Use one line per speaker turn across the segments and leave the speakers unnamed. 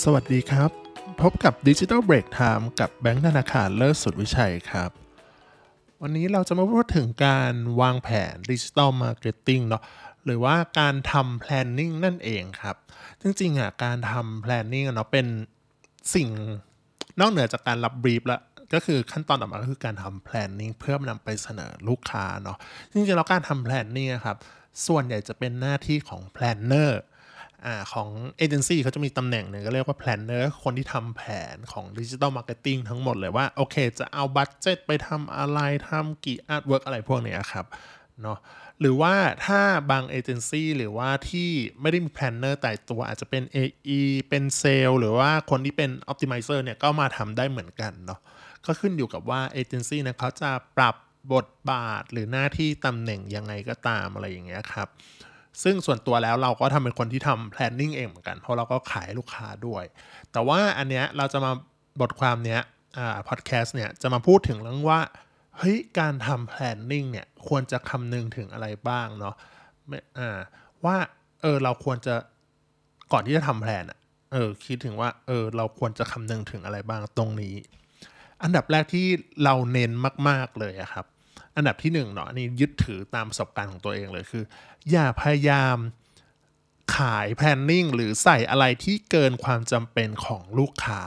สวัสดีครับ พบกับ Digital Break Time กับแบงค์ธนาคารเลิศสุดวิชัยครับ วันนี้เราจะมาพูดถึงการวางแผน Digital Marketing เนาะหรือว่าการทำ planning นั่นเองครับ จริงๆอะการทำ planning เนาะเป็นสิ่งนอกเหนือจากการรับบรีฟแล้วก็คือขั้นตอนต่อมาก็คือการทำ planning เพื่อนำไปเสนอลูกค้าเนาะจริงๆแล้วการทำ planning ครับ ส่วนใหญ่จะเป็นหน้าที่ของ planner อ่าของเอเจนซี่เขาจะมีตำแหน่งหนึ่งก็เรียกว่าแ planner คนที่ทำแผนของดิจิ t a ลมาร์เก็ตติ้งทั้งหมดเลยว่า โอเค จะเอา budget ไปทำอะไรทำกี่ artwork อะไรพวกเนี้ยครับเนาะหรือว่าถ้าบางเอเจนซี่หรือว่าที่ไม่ได้มี planner แต่ตัวอาจจะเป็น AE เป็นเซลหรือว่าคนที่เป็น Optimizer เนี่ยก็มาทำได้เหมือนกันเนาะก็ขึ้นอยู่กับว่าเอเจนซี่นะเขาจะปรับบทบาทหรือหน้าที่ตำแหน่งยังไงก็ตามอะไรอย่างเงี้ยครับ ซึ่งส่วนตัวแล้วเราก็ทำเป็นคนที่ทำ planning เองเหมือนกัน เพราะเราก็ขายลูกค้าด้วย แต่ว่าอันเนี้ยเราจะมาบทความเนี้ยอ่า podcast เนี่ยจะมาพูดถึงเรื่องว่าเฮ้ยการทำ planning เนี่ยควรจะคำนึงถึงอะไรบ้างเนาะไม่อ่าว่าเออเราควรจะก่อนที่จะทำแผนเออคิดถึงว่าเออเราควรจะคำนึงถึงอะไรบ้างตรงนี้ อันดับแรกที่เราเน้นมาก ๆเลยอะครับ อันดับที่หนึ่งเนาะอันนี้ยึดถือตามประสบการณ์ของตัวเองเลยคือ อย่าพยายามขาย planning หรือใส่อะไรที่เกินความจำเป็นของลูกค้า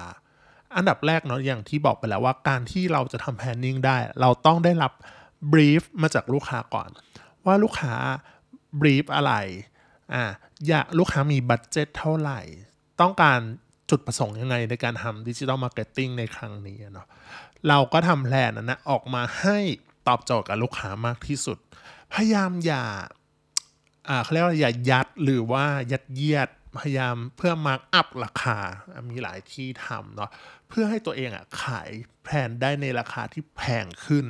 อันดับแรกเนาะอย่างที่บอกไปแล้วว่าการที่เราจะทำ planning ได้ เราต้องได้รับ brief มาจากลูกค้าก่อน ว่าลูกค้า brief อะไรอ่าอยากลูกค้ามี budget เท่าไหร่ ต้องการจุดประสงค์ยังไงในการทำ digital marketing ในครั้งนี้เนาะเราก็ทำแพลนนั้นนะออกมาให้ ตอบโจทย์กับลูกค้ามากที่สุด พยายามอย่าอ่าเขาเรียกว่าอย่ายัดหรือว่ายัดเยียดพยายามเพื่อมาร์กอัพราคา มีหลายที่ทำเนาะเพื่อให้ตัวเองอะขายแผนได้ในราคาที่แพงขึ้น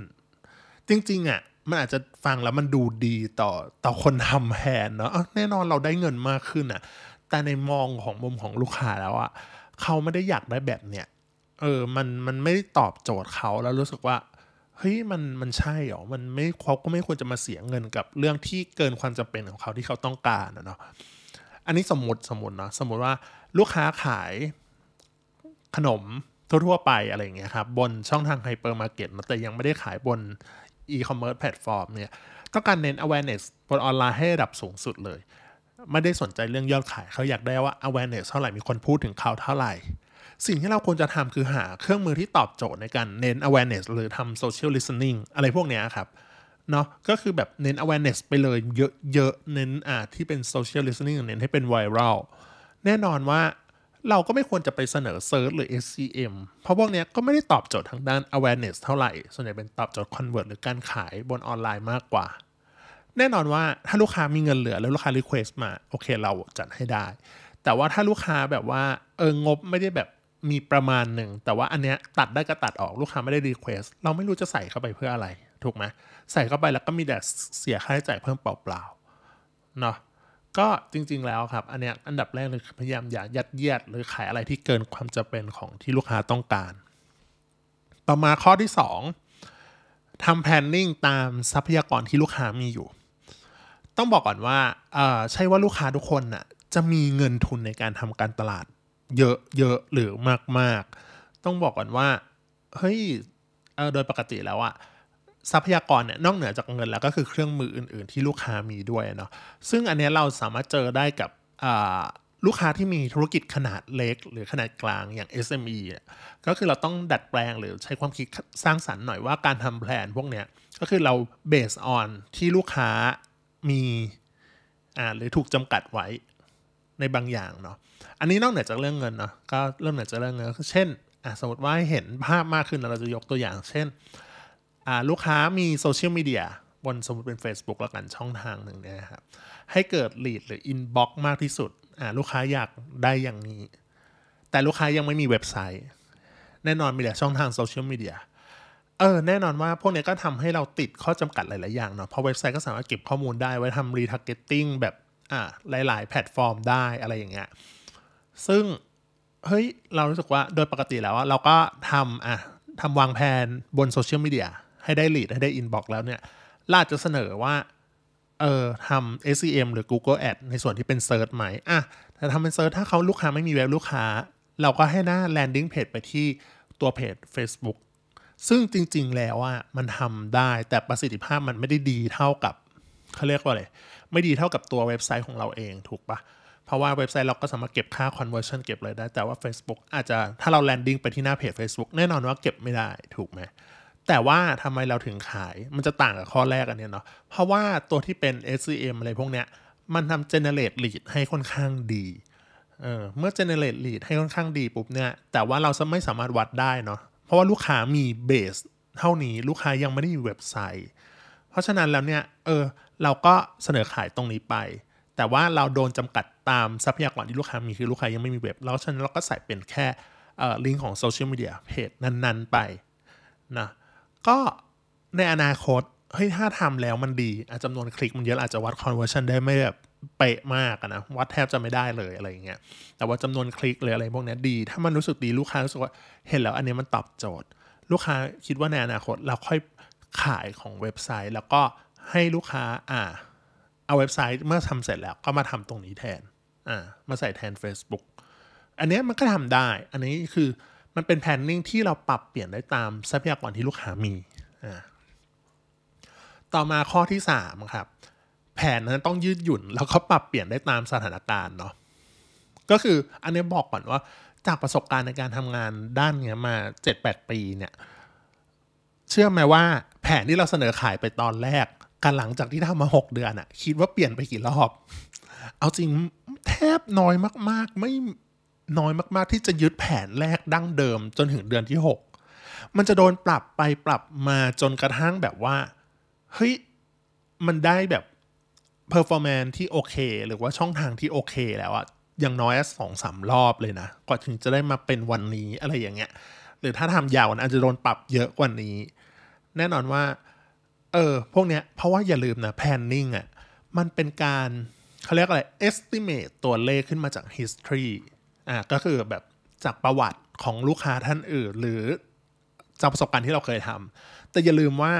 จริงๆอะมันอาจจะฟังแล้วมันดูดีต่อต่อคนทำแผนเนาะแน่นอนเราได้เงินมากขึ้นอะแต่ในมองของมุมของลูกค้าแล้วอะเขาไม่ได้อยากได้แบบเนี้ยเออมันมันไม่ได้ตอบโจทย์เขาแล้วรู้สึกว่า เฮ้ยมันมันใช่เหรอ มันไม่เขาก็ไม่ควรจะมาเสียเงินกับเรื่องที่เกินความจำเป็นของเขาที่เขาต้องการนะเนาะ อันนี้สมมติสมมติเนาะสมมติว่าลูกค้าขายขนมทั่วๆไปอะไรอย่างเงี้ยครับบนช่องทางไฮเปอร์มาร์เก็ตแต่ยังไม่ได้ขายบน e-commerce platform เนี่ยต้องการเน้น awareness บนออนไลน์ให้ระดับสูงสุดเลย ไม่ได้สนใจเรื่องยอดขายเขาอยากได้ว่า awareness เท่าไหร่มีคนพูดถึงเขาเท่าไหร่ สิ่งที่เราควรจะทำคือหาเครื่องมือที่ตอบโจทย์ในการเน้น awareness หรือทำ social listening อะไรพวกนี้ครับเนาะก็คือแบบเน้น awareness ไปเลยเยอะๆ เน้นอ่าที่เป็น social listening เน้นให้เป็น viral แน่นอนว่าเราก็ไม่ควรจะไปเสนอ search หรือ SCM เพราะพวกนี้ก็ไม่ได้ตอบโจทย์ทางด้าน awareness เท่าไหร่ ส่วนใหญ่เป็นตอบโจทย์ convert หรือการขายบนออนไลน์มากกว่า แน่นอนว่าถ้าลูกค้ามีเงินเหลือแล้วลูกค้า request มา โอเคเราจัดให้ได้ แต่ว่าถ้าลูกค้าแบบว่าเอองบไม่ได้แบบ มีประมาณหนึ่ง แต่ว่าอันเนี้ยตัดได้ก็ตัดออกลูกค้าไม่ได้ request เราไม่รู้จะใส่เข้าไปเพื่ออะไร ถูกไหมใส่เข้าไปแล้วก็มีแต่เสียค่าใช้จ่ายเพิ่มเปล่าๆเนาะก็จริงๆแล้วครับ อันเนี้ยอันดับแรกเลยคือพยายามอย่ายัดเยียด หรือขายอะไรที่เกินความจำเป็นของที่ลูกค้าต้องการ ต่อมาข้อที่ 2ทำ planning ตามทรัพยากรที่ลูกค้ามีอยู่ ต้องบอกก่อนว่าเอ่อใช่ว่าลูกค้าทุกคนน่ะจะมีเงินทุนในการทำการตลาด เยอะเยอะหรือมาก ๆ ต้องบอกก่อนว่า เฮ้ยโดยปกติแล้วอะทรัพยากรเนี่ยนอกเหนือจากเงินแล้วก็คือเครื่องมืออื่น ๆ ที่ลูกค้ามีด้วยเนาะซึ่งอันนี้เราสามารถเจอได้กับลูกค้าที่มีธุรกิจขนาดเล็ก หรือขนาดกลางอย่าง SME ก็คือเราต้องดัดแปลงหรือใช้ความคิดสร้างสรรค์หน่อยว่าการทำแผนพวกเนี้ยก็คือเรา based on ที่ลูกค้ามีอ่าหรือถูกจำกัดไว้ ในบางอย่างเนาะอันนี้นอกเหนือจากเรื่องเงินเนาะก็เริ่มเหนือจากเรื่องเงินเช่นสมมติว่าเห็นภาพมากขึ้นเราจะยกตัวอย่าง เช่นลูกค้ามีโซเชียลมีเดียบนสมมติเป็น Facebook แล้วกันช่องทางหนึ่งเนี่ยครับให้เกิด lead หรือ inbox มากที่สุดลูกค้าอยากได้อย่างนี้ แต่ลูกค้ายังไม่มีเว็บไซต์ แน่นอนมีแต่ช่องทางโซเชียลมีเดียเออแน่นอนว่าพวกนี้ก็ทำให้เราติดข้อจำกัดหลาย ๆ อย่างเนาะเพราะเว็บไซต์ก็สามารถเก็บข้อมูลได้ไว้ทำ retargeting แบบ อ่าหลาย ๆ แพลตฟอร์มได้อะไรอย่างเงี้ยซึ่งเฮ้ยเรารู้สึกว่าโดยปกติแล้วเราก็ทำอะทำวางแผนบนโซเชียลมีเดียให้ได้ lead ให้ได้ inbox แล้วเนี่ยเราจะเสนอว่าเออทำ SEM หรือ Google Ad ในส่วนที่เป็น search ไหมอะแต่ทำเป็น search ถ้าเขาลูกค้าไม่มีเว็บลูกค้า เราก็ให้หน้า landing page ไปที่ตัวเพจ Facebook ซึ่งจริง ๆ แล้วอะมันทำได้แต่ประสิทธิภาพมันไม่ได้ดีเท่ากับ เขาเรียกว่าอะไร ไม่ดีเท่ากับตัวเว็บไซต์ของเราเองถูกปะเพราะว่าเว็บไซต์เราก็สามารถเก็บค่า conversion เก็บ lead ได้ แต่ว่า Facebook อาจจะถ้าเรา landing ไปที่หน้าเพจ Facebook แน่นอนว่าเก็บไม่ได้ถูกไหมแต่ว่าทำไมเราถึงขายมันจะต่างกับข้อแรกอันเนี้ยเนาะเพราะว่าตัวที่เป็น SCM อะไรพวกเนี้ยมันทำ generate lead ให้ค่อนข้างดีเออเมื่อ generate lead ให้ค่อนข้างดีปุ๊บเนี่ยแต่ว่าเราไม่สามารถวัดได้เนาะเพราะว่าลูกค้ามีเบสเท่านี้ลูกค้ายังไม่ได้มีเว็บไซต์ เพราะฉะนั้นแล้วเนี่ยเออ เราก็เสนอขายตรงนี้ไป แต่ว่าเราโดนจำกัดตามทรัพยากรที่ลูกค้ามีคือลูกค้ายังไม่มีเว็บ แล้วฉะนั้นเราก็ใส่เป็นแค่ลิงก์ของโซเชียลมีเดียเพจนั้นๆไปนะก็ในอนาคตเฮ้ยถ้าทำแล้วมันดีอจจำนวนคลิกมันเยอะอาจจะวัด conversion ได้ไม่แบบเป๊ะมากนะวัดแทบจะไม่ได้เลยอะไรอย่างเงี้ยแต่ว่าจำนวนคลิกหรืออะไรพวกนี้ดี ถ้ามันรู้สึกดีลูกค้ารู้สึกว่าเห็นแล้วอันนี้มันตอบโจทย์ ลูกค้าคิดว่าในอนาคตเราค่อยขายของเว็บไซต์ แล้วก็ ให้ลูกค้าอ่า เอาเว็บไซต์เมื่อทำเสร็จแล้วก็มาทำตรงนี้แทนอ่ามาใส่แทน Facebook อันนี้มันก็ทำได้ อันนี้คือมันเป็นแพนนิ่งที่เราปรับเปลี่ยนได้ตามทรัพยากรที่ลูกค้ามีอ่าต่อมาข้อที่3ครับแผนนั้นต้องยืดหยุ่นแล้วก็ปรับเปลี่ยนได้ตามสถานการณ์เนาะก็คืออันนี้บอกก่อนว่าจากประสบการณ์ในการทำงานด้านเนี้ยมา7-8ปีเนี่ย เชื่อไหมว่าแผนที่เราเสนอขายไปตอนแรก กันหลังจากที่ทำมา6เดือนอะคิดว่าเปลี่ยนไปกี่รอบ เอาจริงแทบน้อยมาก ๆ ไม่น้อยมาก ๆ ที่จะยึดแผนแรกดั้งเดิมจนถึงเดือนที่6มันจะโดนปรับไปปรับมาจนกระทั่งแบบว่า เฮ้ย มันได้แบบ performance ที่โอเค หรือว่าช่องทางที่โอเคแล้วอะอย่างน้อยสองสามรอบเลยนะกว่าถึงจะได้มาเป็นวันนี้อะไรอย่างเงี้ย หรือถ้าทำยาวอาจจะโดนปรับเยอะกว่านี้ แน่นอนว่า เออ พวกเนี้ย เพราะว่าอย่าลืมนะ planning อะมันเป็นการเขาเรียกอะไร estimate ตัวเลขขึ้นมาจาก history อ่าก็คือแบบจากประวัติของลูกค้าท่านอื่น หรือจากประสบการณ์ที่เราเคยทำแต่อย่าลืมว่า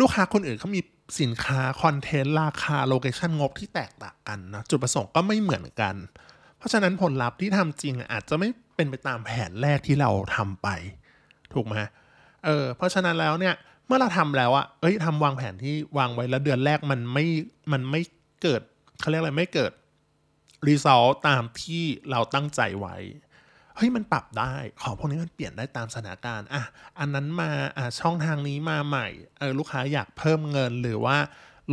ลูกค้าคนอื่นเขามีสินค้า คอนเทนต์ ราคา location งบที่แตกต่างกันนะ จุดประสงค์ก็ไม่เหมือนกัน เพราะฉะนั้นผลลัพธ์ที่ทำจริงอาจจะไม่เป็นไปตามแผนแรกที่เราทำไป ถูกไหมเออเพราะฉะนั้นแล้วเนี่ย เมื่อเราทำแล้วอะเอ้ยทำวางแผนที่วางไว้แล้วเดือนแรกมันไม่ มันไม่เกิดเขาเรียกอะไรไม่เกิดรีซอลตามที่เราตั้งใจไว้ เฮ้ยมันปรับได้ ของพวกนี้มันเปลี่ยนได้ตามสถานการณ์อะอันนั้นมาอะช่องทางนี้มาใหม่เออลูกค้าอยากเพิ่มเงินหรือว่า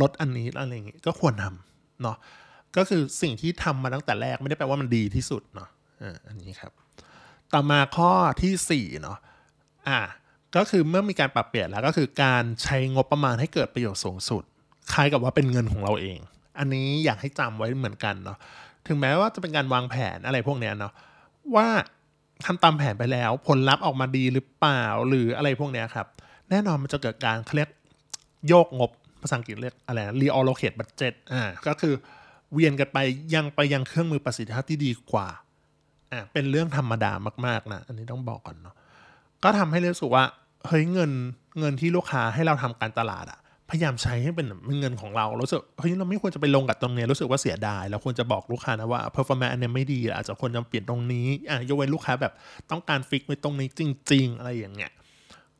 ลดอันนี้อะไรอย่างงี้ก็ควรทำเนาะก็คือสิ่งที่ทำมาตั้งแต่แรกไม่ได้แปลว่ามันดีที่สุดเนาะอ่าอันนี้ครับ ต่อมาข้อที่4เนาะอะ ก็คือเมื่อมีการปรับเปลี่ยนแล้วก็คือการใช้งบประมาณให้เกิดประโยชน์สูงสุด คล้ายกับว่าเป็นเงินของเราเอง อันนี้อยากให้จำไว้เหมือนกันเนาะถึงแม้ว่าจะเป็นการวางแผนอะไรพวกเนี้ยเนาะว่าทำตามแผนไปแล้วผลลัพธ์ออกมาดีหรือเปล่าหรืออะไรพวกเนี้ยครับ แน่นอนมันจะเกิดการเขาเรียกโยกงบภาษาอังกฤษเรียกอะไรนะ reallocate budget อ่าก็คือเวียนกันไปยังไปยังเครื่องมือประสิทธิภาพที่ดีกว่าอ่าเป็นเรื่องธรรมดามากๆนะอันนี้ต้องบอกก่อนเนาะก็ทำให้รู้สึกว่า เฮ้ยเงินเงินที่ลูกค้าให้เราทำการตลาดอะพยายามใช้ให้เป็นเงินของเรารู้สึกเฮ้ยเราไม่ควรจะไปลงกับตรงนี้รู้สึกว่าเสียดายเราควรจะบอกลูกค้านะว่า performance อันนี้ไม่ดีอาจจะควรจะเปลี่ยนตรงนี้อะยกเว้นลูกค้าแบบต้องการฟิกไว้ตรงนี้จริง ๆ อะไรอย่างเงี้ย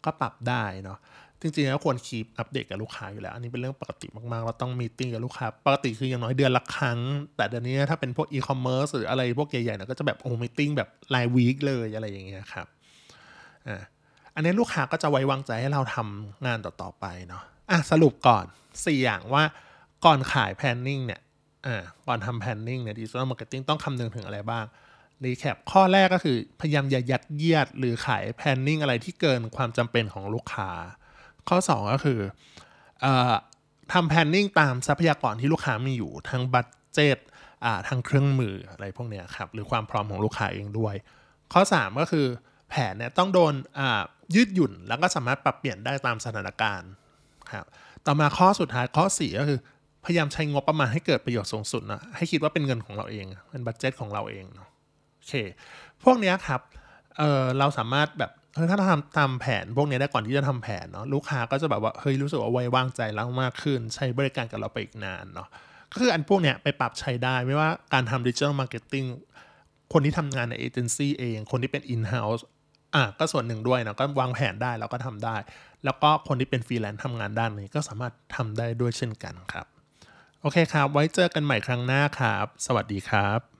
ก็ปรับได้เนาะจริงๆแล้วควรคีปอัปเดตกับลูกค้าอยู่แล้ว อันนี้เป็นเรื่องปกติมากๆ เราต้อง meeting กับลูกค้า ปกติคืออย่างน้อยเดือนละครั้ง แต่เดี๋ยวนี้ถ้าเป็นพวกอีคอมเมิร์ซหรืออะไรพวกใหญ่ๆเนี่ยก็จะแบบโอ้ meeting แบบราย week เลยอะไรอย่างเงี้ยครับอ่า อันนี้ลูกค้าก็จะไว้วางใจให้เราทำงานต่อๆไปเนาะอะสรุปก่อน 4 อย่างว่าก่อนขาย planning เนี่ยอ่าก่อนทำ planning เนี่ย digital marketing ต้องคำนึงถึงอะไรบ้าง recap ข้อแรกก็คือพยายามอย่ายัดเยียดหรือขาย planning อะไรที่เกินความจำเป็นของลูกค้า ข้อ 2 ก็คืออทำแพนนิ่งตามทรัพยากรที่ลูกค้ามีอยู่ทั้งบัตเจตทั้งเครื่องมืออะไรพวกเนี้ยครับหรือความพร้อมของลูกค้าเองด้วย ข้อ 3 ก็คือแผนเนี่ยต้องโดน ยืดหยุ่น แล้วก็สามารถปรับเปลี่ยนได้ตามสถานการณ์ครับต่อมาข้อสุดท้ายข้อ4ก็คือ พยายามใช้งบประมาณให้เกิดประโยชน์สูงสุดนะให้คิดว่าเป็นเงินของเราเองเป็นบัตเจตของเราเองเนาะโอเค พวกนี้ครับเราสามารถแบบถ้าเราทำตามแผนพวกนี้ได้ก่อนที่จะทำแผนเนาะลูกค้าก็จะแบบว่าเฮ้ยรู้สึกว่าไว้วางใจเรามากขึ้น ใช้บริการกับเราไปอีกนานเนาะก็คืออันพวกเนี้ยไปปรับใช้ได้ไม่ว่าการทำ digital marketing คนที่ทำงานในเอเจนซี่เอง คนที่เป็น in-house อะก็ส่วนหนึ่งด้วยนะก็วางแผนได้แล้วก็ทำได้ แล้วก็คนที่เป็นฟรีแลนซ์ทำงานด้านนี้ก็สามารถทำได้ด้วยเช่นกันครับ โอเคครับ ไว้เจอกันใหม่ครั้งหน้าครับ สวัสดีครับ